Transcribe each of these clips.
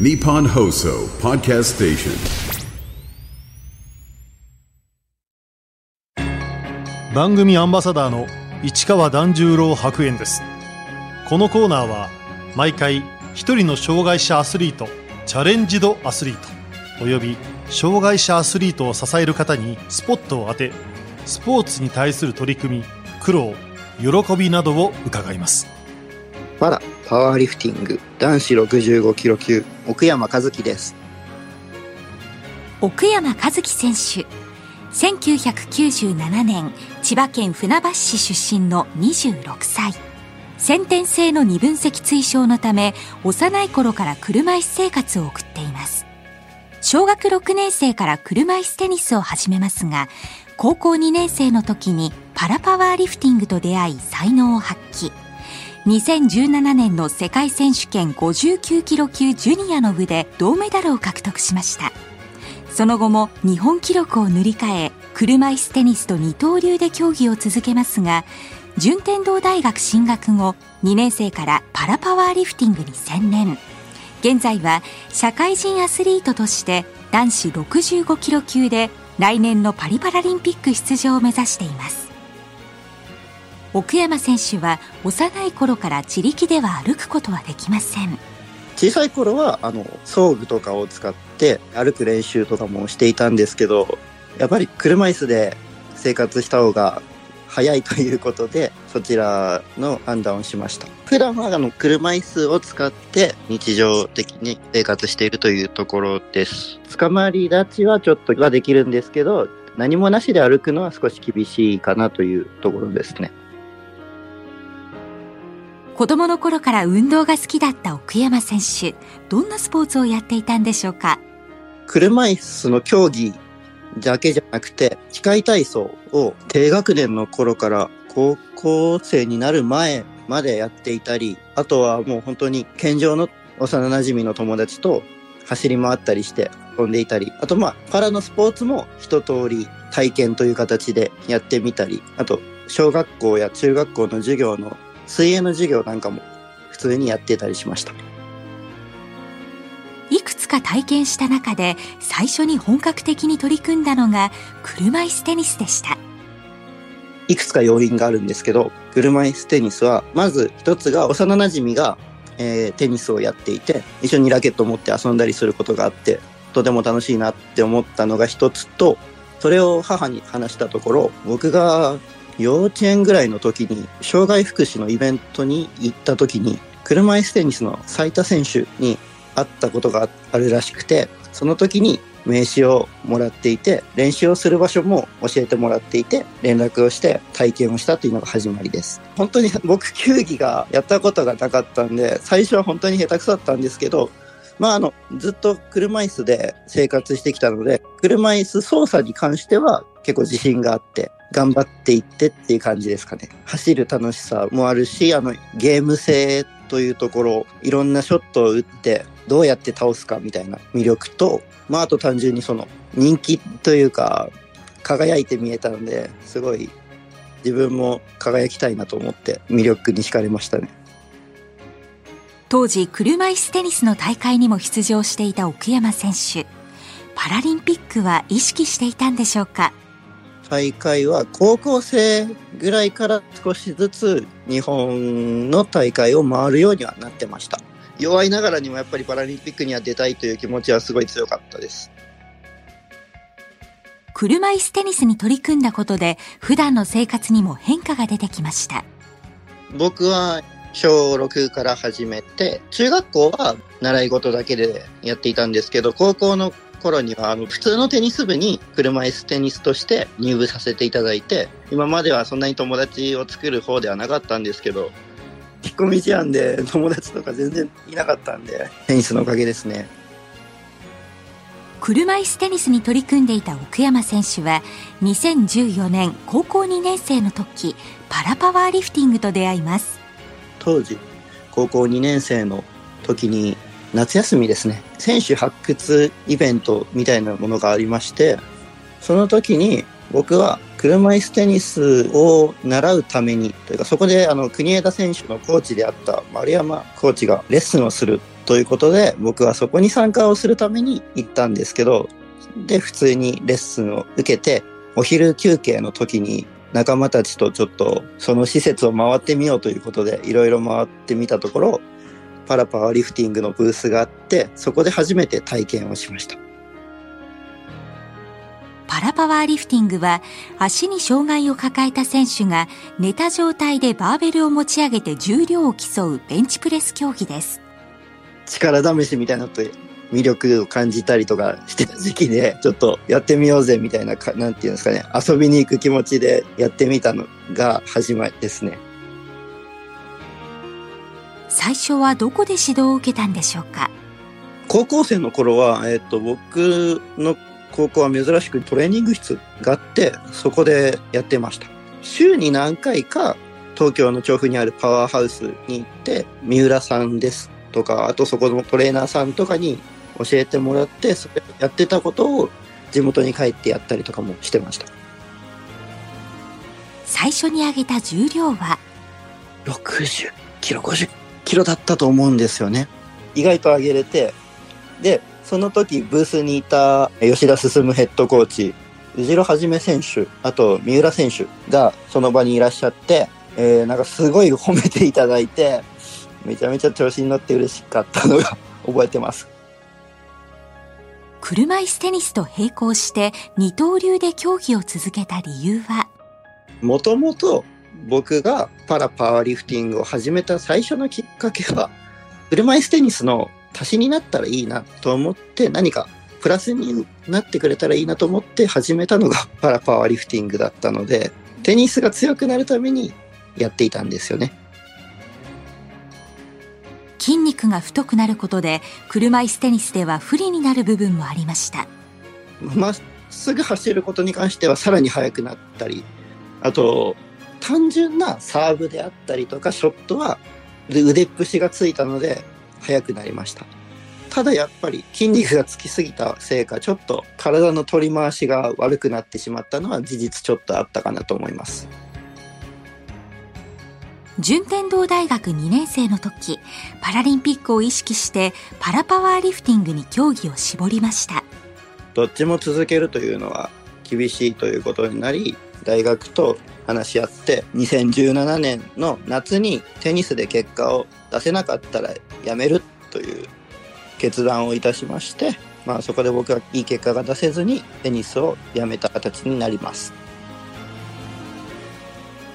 Nippon Hoso Podcast Station. 番組アンバサダーの市川團十郎白猿ですこのコーナーは毎回一人の障害者アスリートチャレンジドアスリートおよび障害者アスリートを支える方にスポットを当てスポーツに対する取り組み苦労喜びなどを伺いますパラパワーリフティング男子65キロ級奥山和樹です。奥山和樹選手。1997年千葉県船橋市出身の26歳。先天性の二分脊椎症のため幼い頃から車椅子生活を送っています。小学6年生から車椅子テニスを始めますが高校2年生の時にパラパワーリフティングと出会い才能を発揮。2017年の世界選手権59キロ級ジュニアの部で銅メダルを獲得しました。その後も日本記録を塗り替え車椅子テニスと二刀流で競技を続けますが順天堂大学進学後2年生からパラパワーリフティングに専念。現在は社会人アスリートとして男子65キロ級で来年のパリパラリンピック出場を目指しています。奥山選手は幼い頃から自力では歩くことはできません。小さい頃はあの装具とかを使って歩く練習とかもしていたんですけどやっぱり車椅子で生活した方が早いということでそちらの判断をしました。普段はあの車椅子を使って日常的に生活しているというところです。捕まり立ちはちょっとはできるんですけど何もなしで歩くのは少し厳しいかなというところですね。子供の頃から運動が好きだった奥山選手どんなスポーツをやっていたんでしょうか？車椅子の競技だけじゃなくて機械体操を低学年の頃から高校生になる前までやっていたりあとはもう本当に健常の幼馴染の友達と走り回ったりして遊んでいたりあとまあパラのスポーツも一通り体験という形でやってみたりあと小学校や中学校の授業の水泳の授業なんかも普通にやってたりしました。いくつか体験した中で最初に本格的に取り組んだのが車椅子テニスでした。いくつか要因があるんですけど車椅子テニスはまず一つが幼なじみが、えー、テニスをやっていて一緒にラケットを持って遊んだりすることがあってとても楽しいなって思ったのが一つとそれを母に話したところ僕が幼稚園ぐらいの時に障害福祉のイベントに行った時に車椅子テニスの最多選手に会ったことがあるらしくてその時に名刺をもらっていて練習をする場所も教えてもらっていて連絡をして体験をしたというのが始まりです。本当に僕球技がやったことがなかったんで最初は本当に下手くそだったんですけどまああのずっと車椅子で生活してきたので車椅子操作に関しては結構自信があって頑張っていってっていう感じですかね。走る楽しさもあるしあのゲーム性というところいろんなショットを打ってどうやって倒すかみたいな魅力とまああと単純にその人気というか輝いて見えたのですごい自分も輝きたいなと思って魅力に惹かれましたね。当時車椅子テニスの大会にも出場していた奥山選手。パラリンピックは意識していたんでしょうか？大会は高校生ぐらいから少しずつ日本の大会を回るようにはなってました。弱いながらにもやっぱりパラリンピックには出たいという気持ちはすごい強かったです。車椅子テニスに取り組んだことで普段の生活にも変化が出てきました。僕は小6から始めて中学校は習い事だけでやっていたんですけど高校の頃にはあの普通のテニス部に車椅子テニスとして入部させていただいて今まではそんなに友達を作る方ではなかったんですけど引っ込み思案で友達とか全然いなかったんでテニスのおかげですね。車椅子テニスに取り組んでいた奥山選手は2014年高校2年生の時パラパワーリフティングと出会います。当時高校2年生の時に夏休みですね。選手発掘イベントみたいなものがありましてその時に僕は車椅子テニスを習うためにというかそこであの国枝選手のコーチであった丸山コーチがレッスンをするということで、僕はそこに参加をするために行ったんですけど、で、普通にレッスンを受けて、お昼休憩の時に仲間たちとちょっとその施設を回ってみようということで、いろいろ回ってみたところ、パラパワーリフティングのブースがあって、そこで初めて体験をしました。パラパワーリフティングは足に障害を抱えた選手が寝た状態でバーベルを持ち上げて重量を競うベンチプレス競技です。力試しみたいなのと魅力を感じたりとかしてた時期で、ちょっとやってみようぜみたいなか、なんていうんですかね、遊びに行く気持ちでやってみたのが始まりですね。最初はどこで指導を受けたんでしょうか？高校生の頃は、えっ、と、僕の高校は珍しくトレーニング室があって、そこでやってました。週に何回か東京の調布にあるパワーハウスに行って、三浦さんですとか、あとそこのトレーナーさんとかに教えてもらって、それやってたことを地元に帰ってやったりとかもしてました。最初に上げた重量は？60キロ、50キロだったと思うんですよね。意外と上げれて、で、その時ブースにいた吉田進ヘッドコーチ、宇治呂はじめ選手、あと三浦選手がその場にいらっしゃって、えー、なんかすごい褒めていただいて、めちゃめちゃ調子に乗って嬉しかったのが 覚えてます。車椅子テニスと並行して二刀流で競技を続けた理由は？もともと僕がパラパワーリフティングを始めた最初のきっかけは、車椅子テニスの足しになったらいいなと思って何かプラスになってくれたらいいなと思って始めたのが パラパワーリフティングだったので、テニスが強くなるためにやっていたんですよね。筋肉が太くなることで車椅子テニスでは不利になる部分もありましたまっすぐ走ることに関してはさらに速くなったり、あと、単純なサーブであったりとかショットは腕っぷしがついたので速くなりました。ただやっぱり筋肉がつきすぎたせいかちょっと体の取り回しが悪くなってしまったのは事実ちょっとあったかなと思います。順天堂大学2年生の時パラリンピックを意識してパラパワーリフティングに競技を絞りましたどっちも続けるというのは厳しいということになり大学と話し合って2017年の夏にテニスで結果を出せなかったらやめるという決断をいたしまして、まあ、そこで僕はいい結果が出せずにテニスをやめた形になります。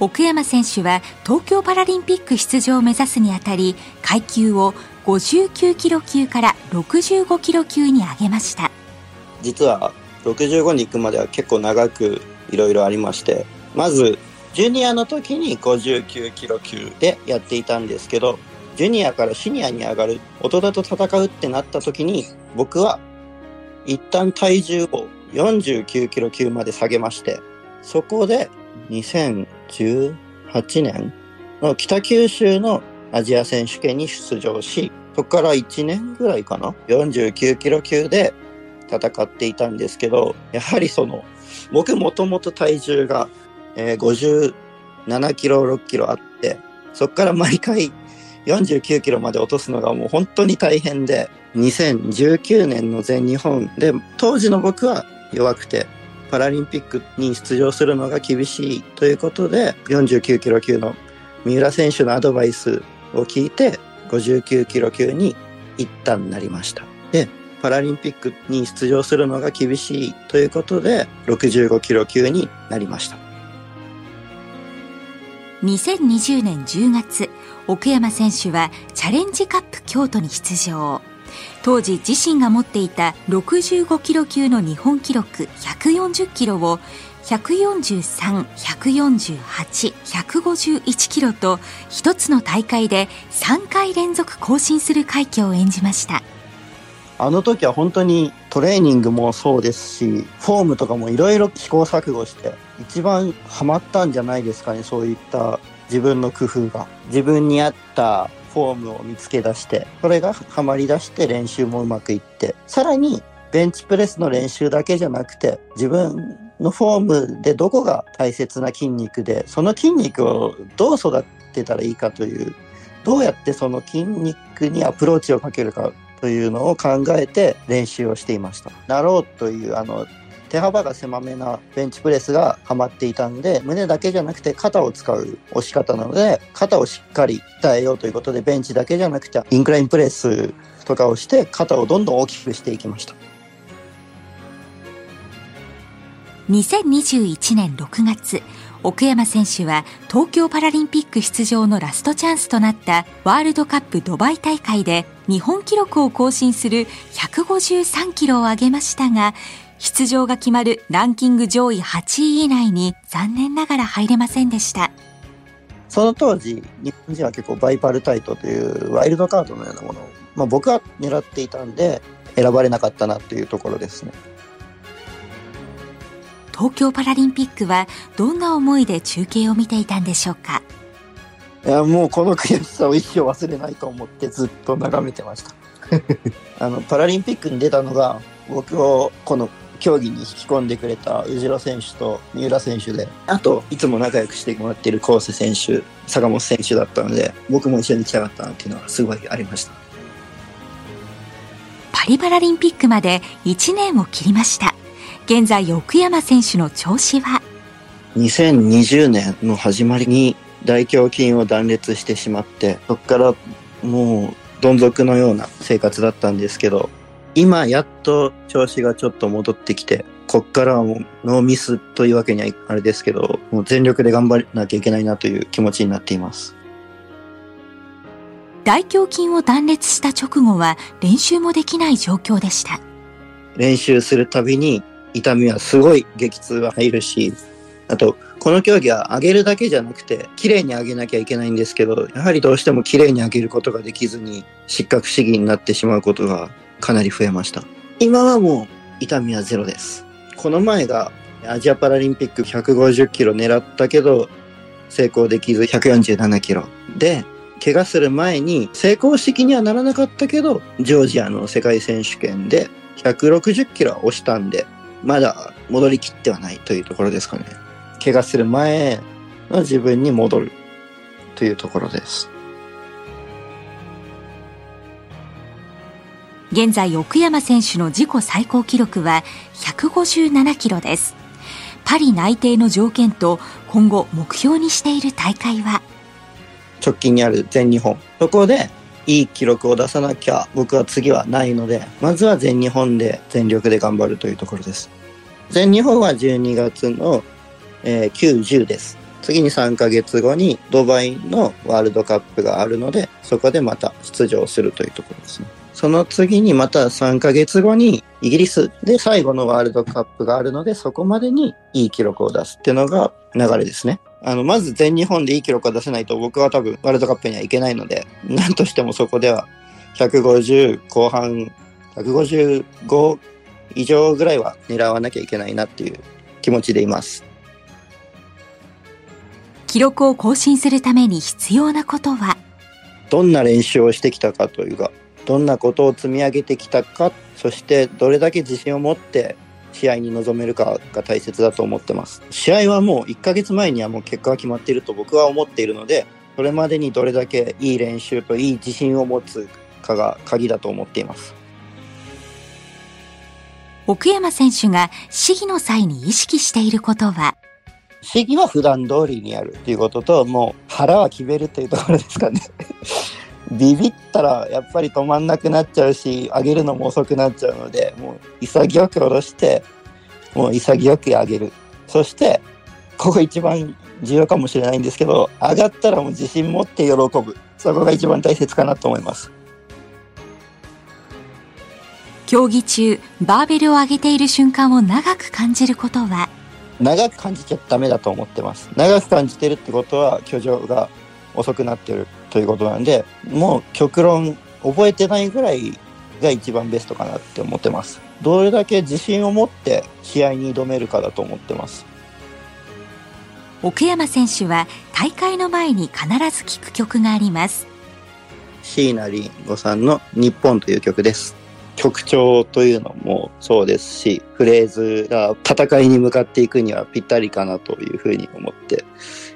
奥山選手は東京パラリンピック出場を目指すにあたり階級を59キロ級から65キロ級に上げました実は65に行くまでは結構長くいろいろありましてまずジュニアの時に59キロ級でやっていたんですけどジュニアからシニアに上がる大人と戦うってなった時に僕は一旦体重を49キロ級まで下げましてそこで2018年の北九州のアジア選手権に出場しそこから1年ぐらいかな？49キロ級で戦っていたんですけど、やはりその、僕もともと体重が、えー57キロ、6キロあって、そこから毎回49キロまで落とすのがもう本当に大変で、2019年の全日本で、当時の僕は弱くて、パラリンピックに出場するのが厳しいということで、49キロ級の三浦選手のアドバイスを聞いて、59キロ級に一旦なりました。で、パラリンピックに出場するのが厳しいということで、65キロ級になりました。2020年10月奥山選手はチャレンジカップ京都に出場当時自身が持っていた65キロ級の日本記録140キロを143、148、151キロと一つの大会で3回連続更新する快挙を演じました。あの時は本当にトレーニングもそうですし、フォームとかもいろいろ試行錯誤して、一番ハマったんじゃないですかね、そういった自分の工夫が。自分に合ったフォームを見つけ出して、それがハマり出して練習もうまくいって、さらにベンチプレスの練習だけじゃなくて、自分のフォームでどこが大切な筋肉で、その筋肉をどう育てたらいいかというどうやってその筋肉にアプローチをかけるかというのを考えて練習をしていました。なろうというあの手幅が狭めなベンチプレスがハマっていたんで胸だけじゃなくて肩を使う押し方なので肩をしっかり鍛えようということでベンチだけじゃなくてインクラインプレスとかをして肩をどんどん大きくしていきました2021年6月奥山選手は東京パラリンピック出場のラストチャンスとなったワールドカップドバイ大会で日本記録を更新する153キロを上げましたが出場が決まるランキング上位8位以内に残念ながら入れませんでした。その当時日本人は結構バイパルタイトというワイルドカードのようなものを、まあ、僕は狙っていたんで選ばれなかったなというところですね。東京パラリンピックはどんな思いで中継を見ていたんでしょうか？いやもうこの悔しさを一生忘れないと思ってずっと眺めてました。あのパラリンピックに出たのが僕をこの競技に引き込んでくれた宇治選手と三浦選手であといつも仲良くしてもらっているコーセ選手坂本選手だったので僕も一緒に行きたかったなっていうのはすごいありました。パリパラリンピックまで1年を切りました現在奥山選手の調子は？2020年の始まりに大胸筋を断裂してしまってそこからもうどん底のような生活だったんですけど今やっと調子がちょっと戻ってきてこっからはもうノーミスというわけにはあれですけどもう全力で頑張らなきゃいけないなという気持ちになっています。大胸筋を断裂した直後は練習もできない状況でした。練習するたびに痛みはすごい激痛は入るし、あと、この競技は上げるだけじゃなくて、綺麗に上げなきゃいけないんですけど、やはりどうしても綺麗に上げることができずに、失格試技になってしまうことがかなり増えました。今はもう痛みはゼロです。この前がアジアパラリンピック150キロ狙ったけど、成功できず147キロ。で、怪我する前に成功式にはならなかったけど、ジョージアの世界選手権で160キロは押したんで、まだ戻りきってはないというところですかね。怪我する前の自分に戻るというところです。現在奥山選手の自己最高記録は157キロです。パリ内定の条件と今後目標にしている大会は？直近にある全日本。そこでいい記録を出さなきゃ僕は次はないので、まずは全日本で全力で頑張るというところです。全日本は12月の、えー、9、10です。次に3ヶ月後にドバイのワールドカップがあるので、そこでまた出場するというところですね。その次にまた3ヶ月後にイギリスで最後のワールドカップがあるので、そこまでにいい記録を出すっていうのが流れですね。あの、まず全日本でいい記録を出せないと僕は多分ワールドカップにはいけないので、なんとしてもそこでは150後半、155以上ぐらいは狙わなきゃいけないなっていう気持ちでいます。記録を更新するために必要なことは？どんな練習をしてきたかというか、どんなことを積み上げてきたか、そしてどれだけ自信を持って試合に臨めるかが大切だと思ってます。試合はもう1ヶ月前にはもう結果が決まっていると僕は思っているので、それまでにどれだけいい練習といい自信を持つかが鍵だと思っています。奥山選手が試技の際に意識していることは？試技は普段通りにやるっていうことと、もう腹は決めるというところですかね。ビビったらやっぱり止まんなくなっちゃうし、上げるのも遅くなっちゃうので、もう潔く下ろして、もう潔く上げる。そして、ここ一番重要かもしれないんですけど、上がったらもう自信持って喜ぶ。そこが一番大切かなと思います。競技中、バーベルを上げている瞬間を長く感じることは？長く感じちゃダメだと思ってます。長く感じてるってことは、居上が遅くなってるということなんで、もう極論覚えてないぐらいが一番ベストかなって思ってます。どれだけ自信を持って試合に挑めるかだと思ってます。奥山選手は大会の前に必ず聴く曲があります。椎名林檎さんの日本という曲です。曲調というのもそうですし、フレーズが戦いに向かっていくにはぴったりかなというふうに思って、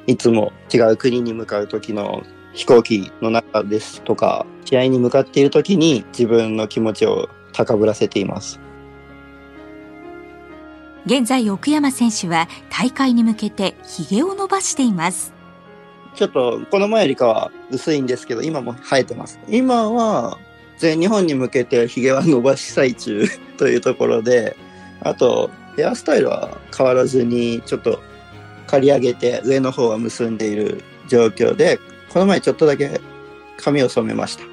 いつも違う国に向かう時の飛行機の中ですとか、試合に向かっている時に自分の気持ちを高ぶらせています。現在奥山選手は大会に向けて髭を伸ばしています。ちょっとこの前よりかは薄いんですけど、今も生えてます。今は全日本に向けて髭は伸ばし最中 というところで、あとヘアスタイルは変わらずにちょっと刈り上げて上の方は結んでいる状況で、この前ちょっとだけ髪を染めました。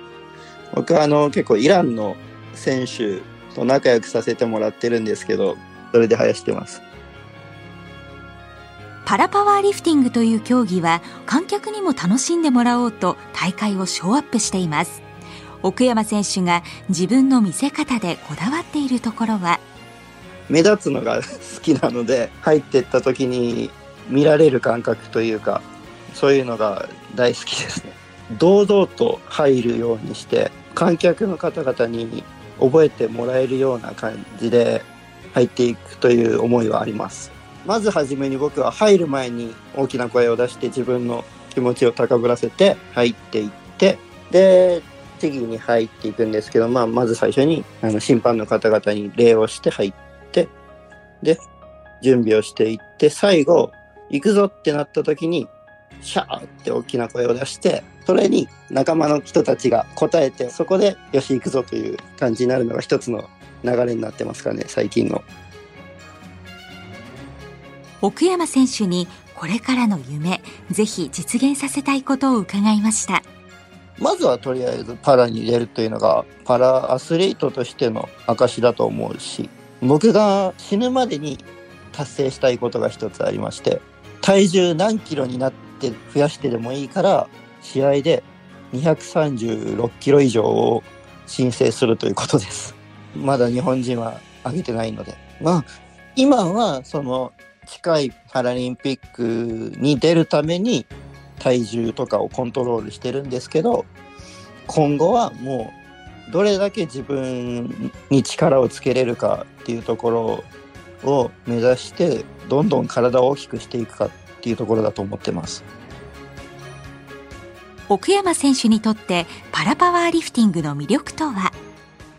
僕はあの結構イランの選手と仲良くさせてもらってるんですけど、それで生やしてます。パラパワーリフティングという競技は観客にも楽しんでもらおうと大会をショーアップしています。奥山選手が自分の見せ方でこだわっているところは？目立つのが好きなので入っていった時に見られる感覚というかそういうのが大好きですね。堂々と入るようにして観客の方々に覚えてもらえるような感じで入っていくという思いはあります。まず初めに僕は入る前に大きな声を出して自分の気持ちを高ぶらせて入っていってで次に入っていくんですけど、まあ、まず最初にあの審判の方々に礼をして入ってで準備をしていって最後行くぞってなった時にシャーって大きな声を出してそれに仲間の人たちが応えてそこでよし行くぞという感じになるのが一つの流れになってますかね最近の。奥山選手にこれからの夢ぜひ実現させたいことを伺いましたまずはとりあえずパラに出るというのがパラアスリートとしての証だと思うし僕が死ぬまでに達成したいことが一つありまして体重何キロになって増やしてでもいいから試合で236キロ以上を申請するということです。まだ日本人は上げてないので。まあ今はその近いパラリンピックに出るために体重とかをコントロールしてるんですけど今後はもうどれだけ自分に力をつけれるかっていうところを目指してどんどん体を大きくしていくかっていうところだと思ってます。奥山選手にとってパラパワーリフティングの魅力とは？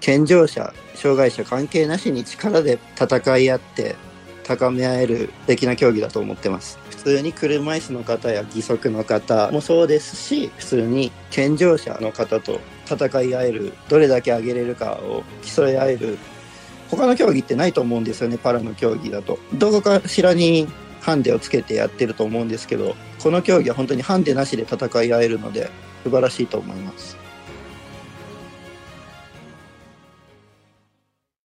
健常者障害者関係なしに力で戦い合って高め合える素敵な競技だと思ってます。普通に車椅子の方や義足の方もそうですし普通に健常者の方と戦い合えるどれだけ上げれるかを競い合える他の競技ってないと思うんですよねパラの競技だと。どこかしらにハンデをつけてやってると思うんですけどこの競技は本当にハンデなしで戦い合えるので素晴らしいと思います。